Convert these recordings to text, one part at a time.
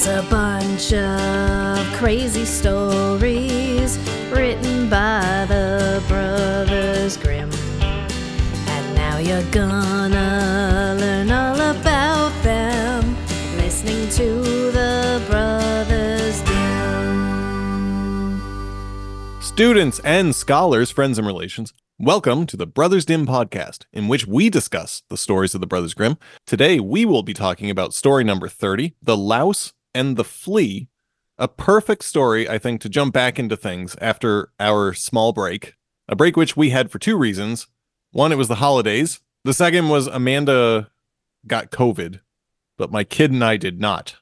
There's a bunch of crazy stories written by the Brothers Grimm. And now you're gonna learn all about them listening to the Brothers Grimm. Students and scholars, friends and relations, welcome to the Brothers Dim podcast, in which we discuss the stories of the Brothers Grimm. Today, we will be talking about story number 30 The Louse and the Flea. A perfect story, I think, to jump back into things after our small break. A break which we had for two reasons. One, it was the holidays. The second was Amanda got COVID, but my kid and I did not,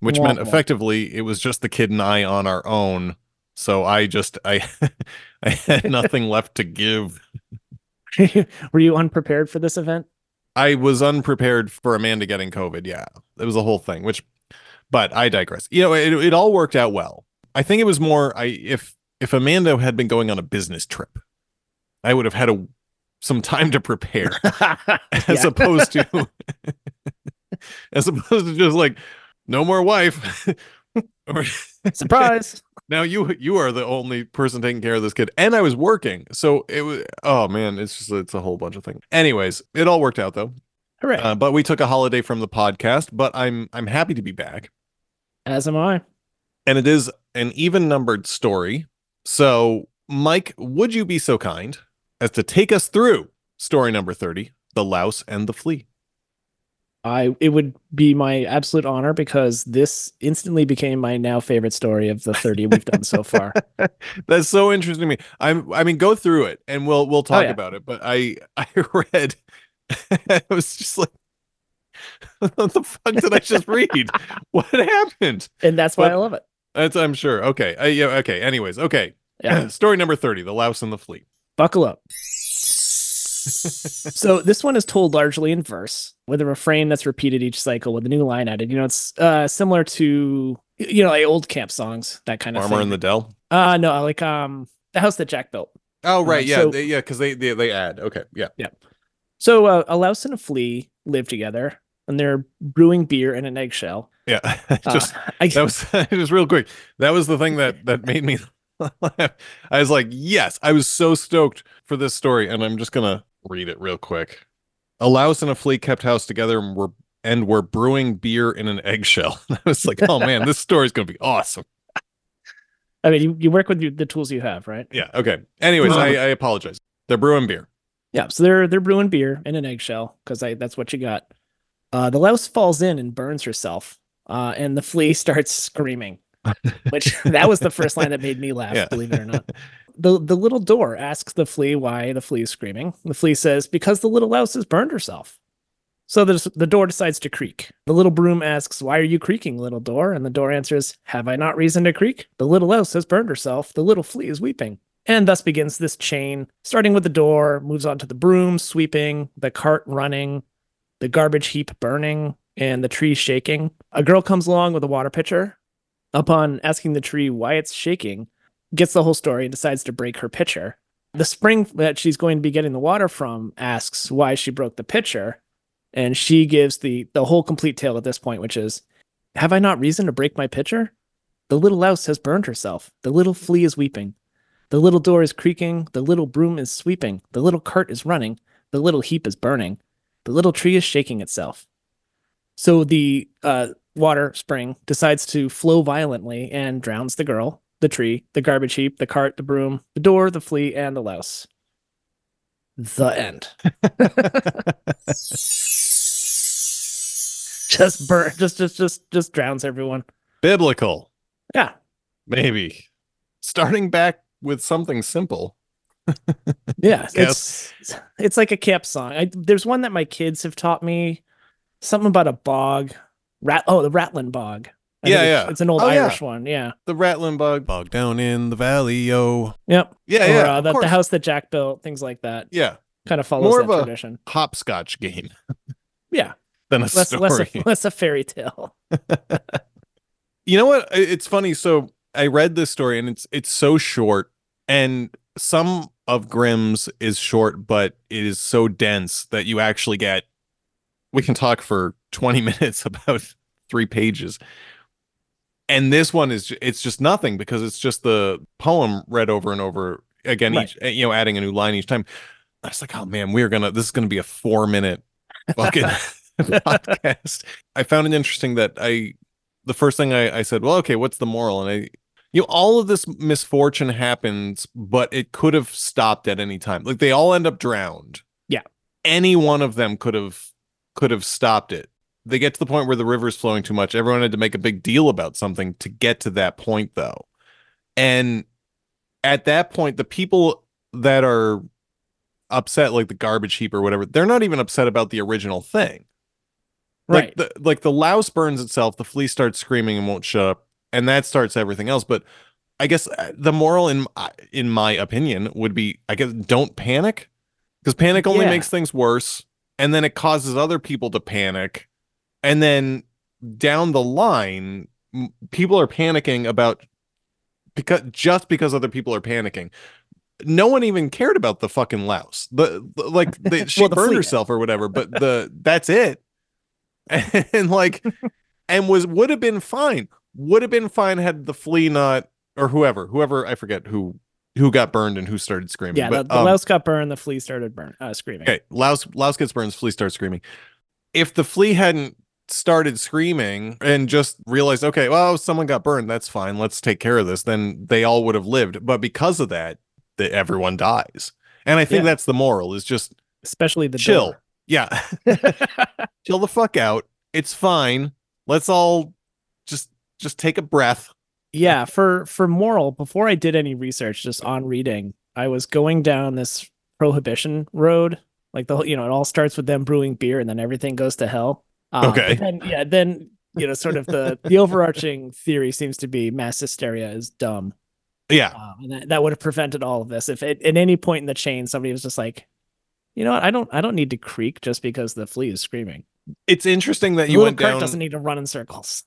which meant Wah, wah. effectively it was just the kid and I on our own. So I just I I had nothing left to give. Were you unprepared for this event? I was unprepared for Amanda getting COVID. Yeah, it was a whole thing. Which, but I digress. You know, it, it all worked out well. I think it was more. I if if Amanda had been going on a business trip, I would have had a some time to prepare, as opposed to as opposed to just like no more wife. Or- Surprise. now you you are the only person taking care of this kid and i was working so it was oh man it's just it's a whole bunch of things anyways it all worked out though Hooray. uh, but we took a holiday from the podcast but i'm i'm happy to be back As am I. and it is an even numbered story so mike would you be so kind as to take us through story number 30 the louse and the flea I it would be my absolute honor because this instantly became my now favorite story of the 30 we've done so far. that's so interesting to me i'm i mean go through it and we'll we'll talk oh, yeah. about it but i i read i was just like what the fuck did i just read what happened And that's why But- I love it. that's i'm sure okay uh, yeah okay anyways okay Yeah. story number 30 the louse and the flea Buckle up. so this one is told largely in verse with a refrain that's repeated each cycle with a new line added. You know, it's uh similar to you know, like old camp songs, that kind of armor thing. in the dell uh no, like um the house that Jack built. oh right yeah so- they, yeah because they, they they add okay yeah, yeah So uh, a louse and a flea live together and they're brewing beer in an eggshell. yeah Uh, just I, that was just real quick that was the thing that that made me laugh i was like yes i was so stoked for this story and i'm just gonna read it real quick a louse and a flea kept house together and were and were brewing beer in an eggshell i was like oh man this story's gonna be awesome I mean, you, you work with the tools you have, right? yeah okay anyways i i apologize they're brewing beer Yeah. So they're they're brewing beer in an eggshell because I that's what you got. Uh, the louse falls in and burns herself, uh, and the flea starts screaming, which that was the first line that made me laugh. Yeah. Believe it or not. The the little door asks the flea why the flea is screaming. The flea says because the little louse has burned herself. So the the door decides to creak. The little broom asks, "Why are you creaking, little door?" And the door answers, "Have I not reason to creak? The little louse has burned herself. The little flea is weeping." And thus begins this chain, starting with the door, moves on to the broom sweeping, the cart running, the garbage heap burning, and the tree shaking. A girl comes along with a water pitcher. Upon asking the tree why it's shaking, gets the whole story and decides to break her pitcher. The spring that she's going to be getting the water from asks why she broke the pitcher, and she gives the the whole complete tale at this point, which is, "Have I not reason to break my pitcher? The little louse has burned herself. The little flea is weeping. The little door is creaking. The little broom is sweeping. The little cart is running. The little heap is burning. The little tree is shaking itself." So the uh, water spring decides to flow violently and drowns the girl, the tree, the garbage heap, the cart, the broom, the door, the flea, and the louse. The end. just burn just just just just drowns everyone. biblical Yeah. maybe starting back with something simple Yeah. Guess. It's it's like a camp song. I, there's one that my kids have taught me something about a bog. Rat oh, the Ratlin bog. I Yeah, think it's, yeah. It's an old Oh, yeah. Irish one. Yeah. the Ratlin Bog. bog down in the valley yo Yep. yeah or, yeah uh, the, the house that Jack built, things like that. yeah Kind of follows More that of a- tradition. hopscotch game Yeah. than a Less, story less, a, less a fairy tale. you know what it's funny so i read this story and it's it's so short and some of grimm's is short but it is so dense that you actually get we can talk for 20 minutes about three pages. And this one is it's just nothing because it's just the poem read over and over again Right. each eh, you know adding a new line each time. I was like oh man we're gonna this is gonna be a four minute fucking podcast. I found it interesting that i the first thing I, I said well okay what's the moral? And i you know all of this misfortune happens but it could have stopped at any time. Like they all end up drowned. Yeah. any one of them could have could have stopped it. They get to the point where the river's flowing too much. Everyone had to make a big deal about something to get to that point though. And at that point the people that are upset like the garbage heap or whatever they're not even upset about the original thing. Right. like the like the louse burns itself the flea starts screaming and won't shut up and that starts everything else but i guess uh, the moral in my- in my opinion would be i guess don't panic because panic only Yeah. makes things worse and then it causes other people to panic and then down the line people are panicking about because just because other people are panicking. No one even cared about the fucking louse the, the- like the, she Well, the burned herself or whatever but the that's it. And like and was would have been fine would have been fine had the flea not or whoever whoever i forget who who got burned and who started screaming yeah, but the, the um, louse got burned, the flea started burn uh, screaming. Okay, louse louse gets burned, flea starts screaming. If the flea hadn't started screaming and just realized, okay, well, someone got burned, that's fine, let's take care of this, then they all would have lived. But because of that, that everyone dies. And I think Yeah. that's the moral is just Especially the chill. door. Yeah. chill the fuck out. It's fine. Let's all just just take a breath. yeah for for moral before i did any research just on reading i was going down this prohibition road like the whole you know it all starts with them brewing beer and then everything goes to hell Um, Okay. then, yeah then you know sort of the the overarching theory seems to be mass hysteria is dumb Yeah. um, and that, that would have prevented all of this if at, at any point in the chain somebody was just like you know what i don't i don't need to creak just because the flea is screaming It's interesting that you little went cart down doesn't need to run in circles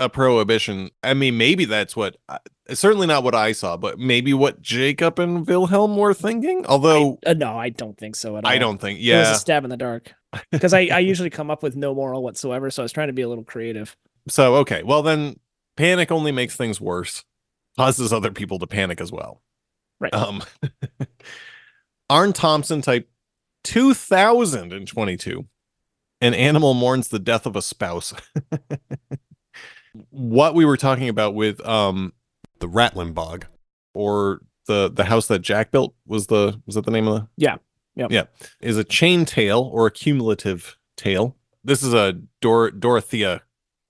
a prohibition. I mean, maybe that's what uh, certainly not what I saw, but maybe what Jacob and Wilhelm were thinking. Although uh, no i don't think so at all I, don't think, It was yeah. a stab in the dark because I, I usually come up with no moral whatsoever. So I was trying to be a little creative. So okay, well then, panic only makes things worse, causes other people to panic as well. Right. Um, Aarne-Thompson type two thousand and twenty-two. An animal mourns the death of a spouse. what we were talking about with um the Ratlin Bog or the the house that Jack built was the was that the name of the Yeah. Yep. yeah is a chain tale or a cumulative tale. This is a Dor- Dorothea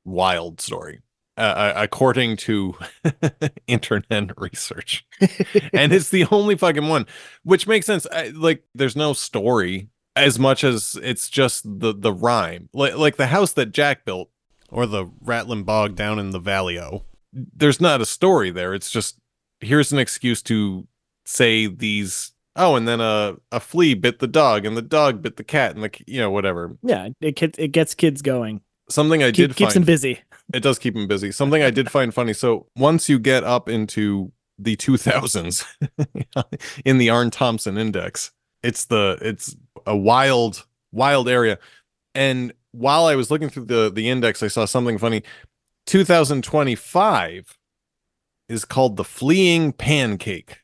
Wild story, uh, according to internet research, and it's the only fucking one, which makes sense. I, like, there's no story as much as it's just the the rhyme, like like the house that Jack built or the Ratlin Bog down in the Valley-O. There's not a story there. It's just here's an excuse to say these. Oh, and then a a flea bit the dog, and the dog bit the cat, and the you know whatever. Yeah, it gets it gets kids going. Something I Keep, did keeps find them busy. it does keep them busy. Something I did find funny. So once you get up into the 2000s in the Aarne-Thompson index, it's the it's a wild wild area. And while I was looking through the the index, I saw something funny. 2025 is called the fleeing pancake.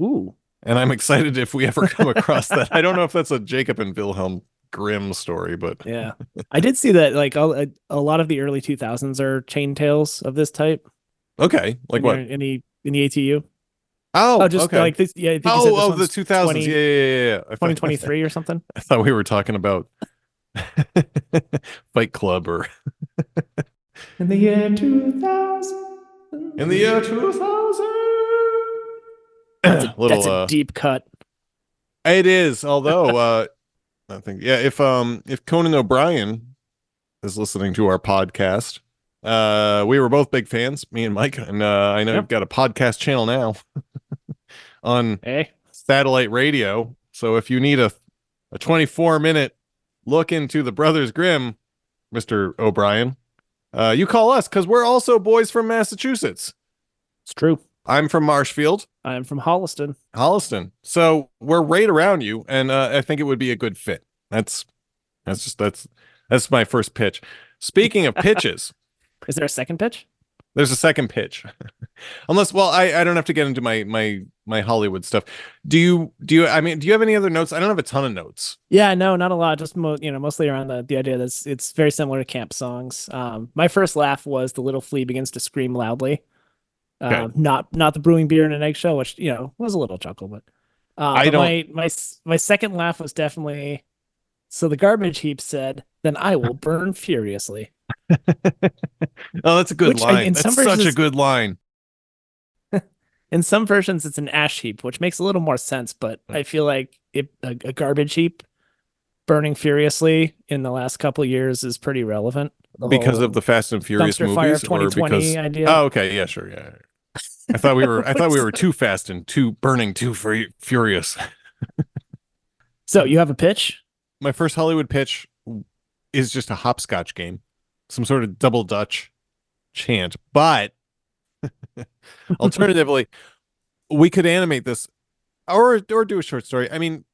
Ooh, And I'm excited if we ever come across that. I don't know if that's a Jacob and Wilhelm Grimm story, but yeah. I did see that like a, uh, a lot of the early 2000s are chain tales of this type. okay. Like in what? in the in the ATU? Oh, Oh, just okay. like this. Yeah, I think you oh, this oh, oh, the 2000s. 20 yeah, yeah, yeah, yeah. I thought- 2023 or something. I thought we were talking about Fight Club or In the year 2000. in the year 2000. That's a, Little, that's a uh, deep cut. it is. Although, uh, I think, yeah, if um, if Conan O'Brien is listening to our podcast, uh, we were both big fans, me and Mike, and uh, I know Yep. you've got a podcast channel now on Hey, satellite radio. So if you need a a 24 minute look into the Brothers Grimm, Mr. O'Brien, uh, you call us because we're also boys from Massachusetts. it's true. I'm from Marshfield, I am from Holliston. Holliston. So we're right around you, and uh, I think it would be a good fit. That's that's just that's that's my first pitch. Speaking of pitches, Is there a second pitch? There's a second pitch. Unless well, I, I don't have to get into my my my Hollywood stuff. Do you do you I mean do you have any other notes? I don't have a ton of notes. Yeah, no, not a lot. Just mo- you know, mostly around the, the idea that it's, it's very similar to camp songs. Um, my first laugh was the little flea begins to scream loudly. Um, Okay. not not the brewing beer in an eggshell, which you know was a little chuckle, but, uh, I but don't- my my my second laugh was definitely so the garbage heap said, "Then I will burn furiously." Oh, that's a good Which, line. in That's such a good line. In some versions, it's an ash heap, which makes a little more sense. But hmm. I feel like it, a, a garbage heap burning furiously in the last couple of years is pretty relevant. Because of the Fast and Furious dumpster fire movies, of or 2020 because idea. oh, okay, yeah, sure, yeah. I thought we were I thought we were too fast and too burning too fu- furious. So you have a pitch? My first Hollywood pitch is just a hopscotch game, some sort of double Dutch chant, but alternatively, we could animate this or or do a short story. I mean,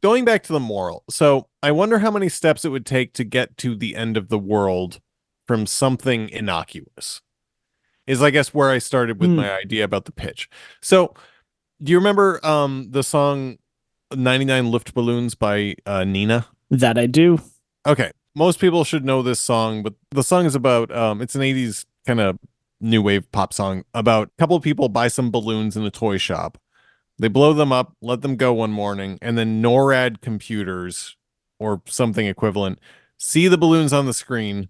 going back to the moral. So, I wonder how many steps it would take to get to the end of the world from something innocuous. Is I guess where I started with Hmm. my idea about the pitch. So, do you remember um the song 99 Luftballons by uh, Nena? That I do. Okay. Most people should know this song, but the song is about um it's an 80s kind of new wave pop song about a couple of people buy some balloons in a toy shop. They blow them up, let them go one morning, and then NORAD computers or something equivalent see the balloons on the screen,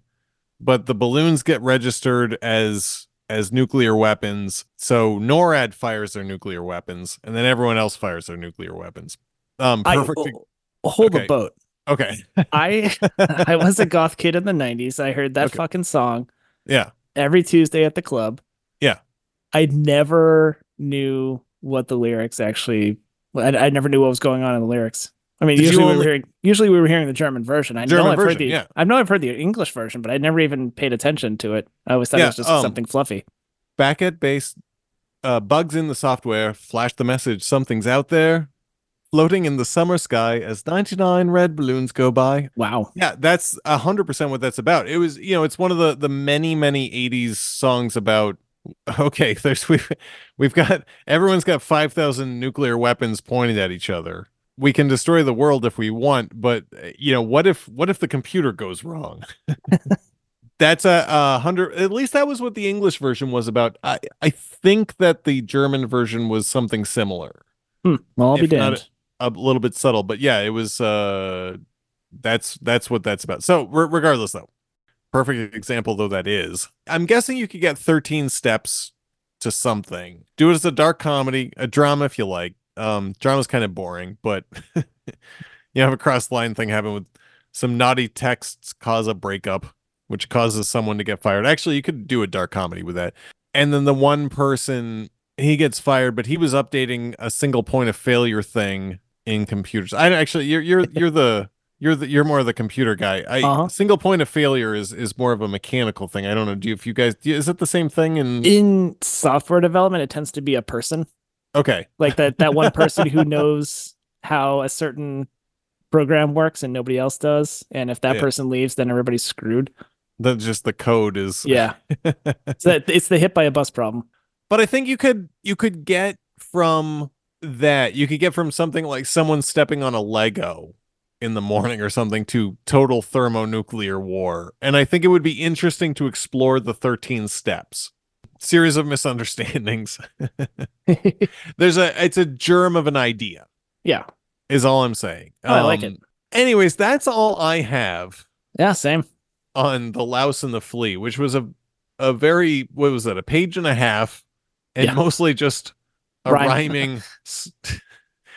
but the balloons get registered as as nuclear weapons. So NORAD fires their nuclear weapons, and then everyone else fires their nuclear weapons. Um I perfect. oh, hold okay. the boat. Okay. I I was a goth kid in the 90s. I heard that Okay. fucking song Yeah. every Tuesday at the club. Yeah. I never knew what the lyrics actually I, I never knew what was going on in the lyrics. I mean, Did usually we were hearing usually we were hearing the German version. I German know I've version, heard the yeah. I know I've heard the English version, but I never even paid attention to it. I always thought Yeah, it was just um, something fluffy. back at base uh, bugs in the software flash the message something's out there floating in the summer sky as 99 red balloons go by Wow. yeah that's 100% what that's about it was you know it's one of the the many many 80s songs about okay there's we've, we've got everyone's got 5000 nuclear weapons pointed at each other we can destroy the world if we want but you know what if what if the computer goes wrong that's a, a hundred at least that was what the english version was about i i think that the german version was something similar Hmm. Well, I'll be If not damned. A little bit subtle but yeah it was uh that's that's what that's about. So re- regardless though perfect example though that is i'm guessing you could get 13 steps to something. Do it as a dark comedy a drama if you like. Um drama's kind of boring but you have a cross line thing happen with some naughty texts cause a breakup which causes someone to get fired. Actually you could do a dark comedy with that. And then the one person he gets fired but he was updating a single point of failure thing in computers. I actually you're you're you're the you're the you're more of the computer guy. I Uh-huh. single point of failure is is more of a mechanical thing. I don't know. Do you if you guys do is it the same thing in In software development, it tends to be a person. okay. Like that that one person who knows how a certain program works and nobody else does. And if that Yeah. person leaves then everybody's screwed. That just the code is yeah. So that, it's the hit by a bus problem. But I think you could you could get from that you could get from something like someone stepping on a Lego in the morning or something to total thermonuclear war. And I think it would be interesting to explore the 13 steps. Series of misunderstandings. There's a it's a germ of an idea, yeah is all I'm saying. Oh, I like um, it. Anyways, that's all I have yeah same on the louse and the flea, which was a a very what was that a page and a half, and Yeah. mostly just a Rhyme. rhyming,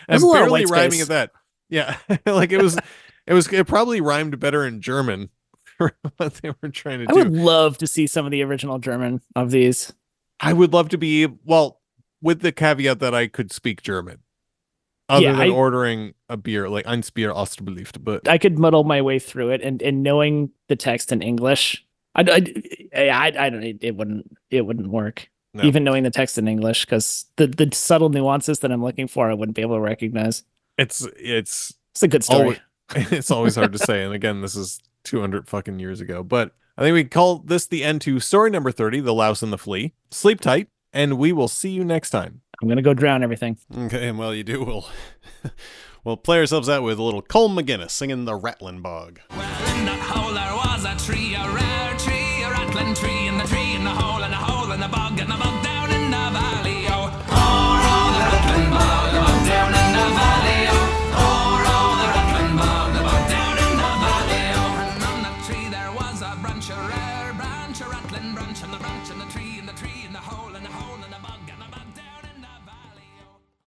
and a lot of barely rhyming space. at that. Yeah, like it was, it was it probably rhymed better in German for what they were trying to i do. I would love to see some of the original german of these I would love to be well, with the caveat that I could speak German, other Yeah, than I- ordering a beer like ein Bier Ostbelieft. But i could muddle my way through it and and knowing the text in english i i i, I don't it, it wouldn't it wouldn't work No. even knowing the text in english because the the subtle nuances that i'm looking for i wouldn't be able to recognize it's it's it's a good story Always, it's always hard to say. And again, this is 200 fucking years ago. But I think we call this the end to story number 30, The Louse and the Flea. Sleep tight, and we will see you next time. I'm gonna go drown everything. Okay, and while you do, we'll we'll play ourselves out with a little Cole McGinnis singing the Rattling Bog. Well, in that hole there was a tree, a rare tree, a rattling tree,